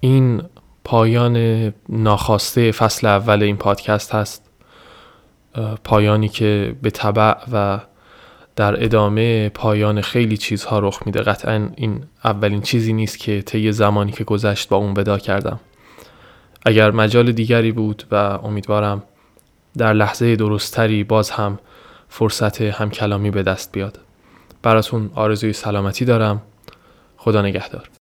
این پایان ناخواسته فصل اول این پادکست هست. پایانی که به طبع و در ادامه پایان خیلی چیزها رخ میده. قطعا این اولین چیزی نیست که طی زمانی که گذشت با اون ودا کردم. اگر مجال دیگری بود و امیدوارم در لحظه درستری باز هم فرصت همکلامی به دست بیاد. براتون آرزوی سلامتی دارم. خدا نگهدار.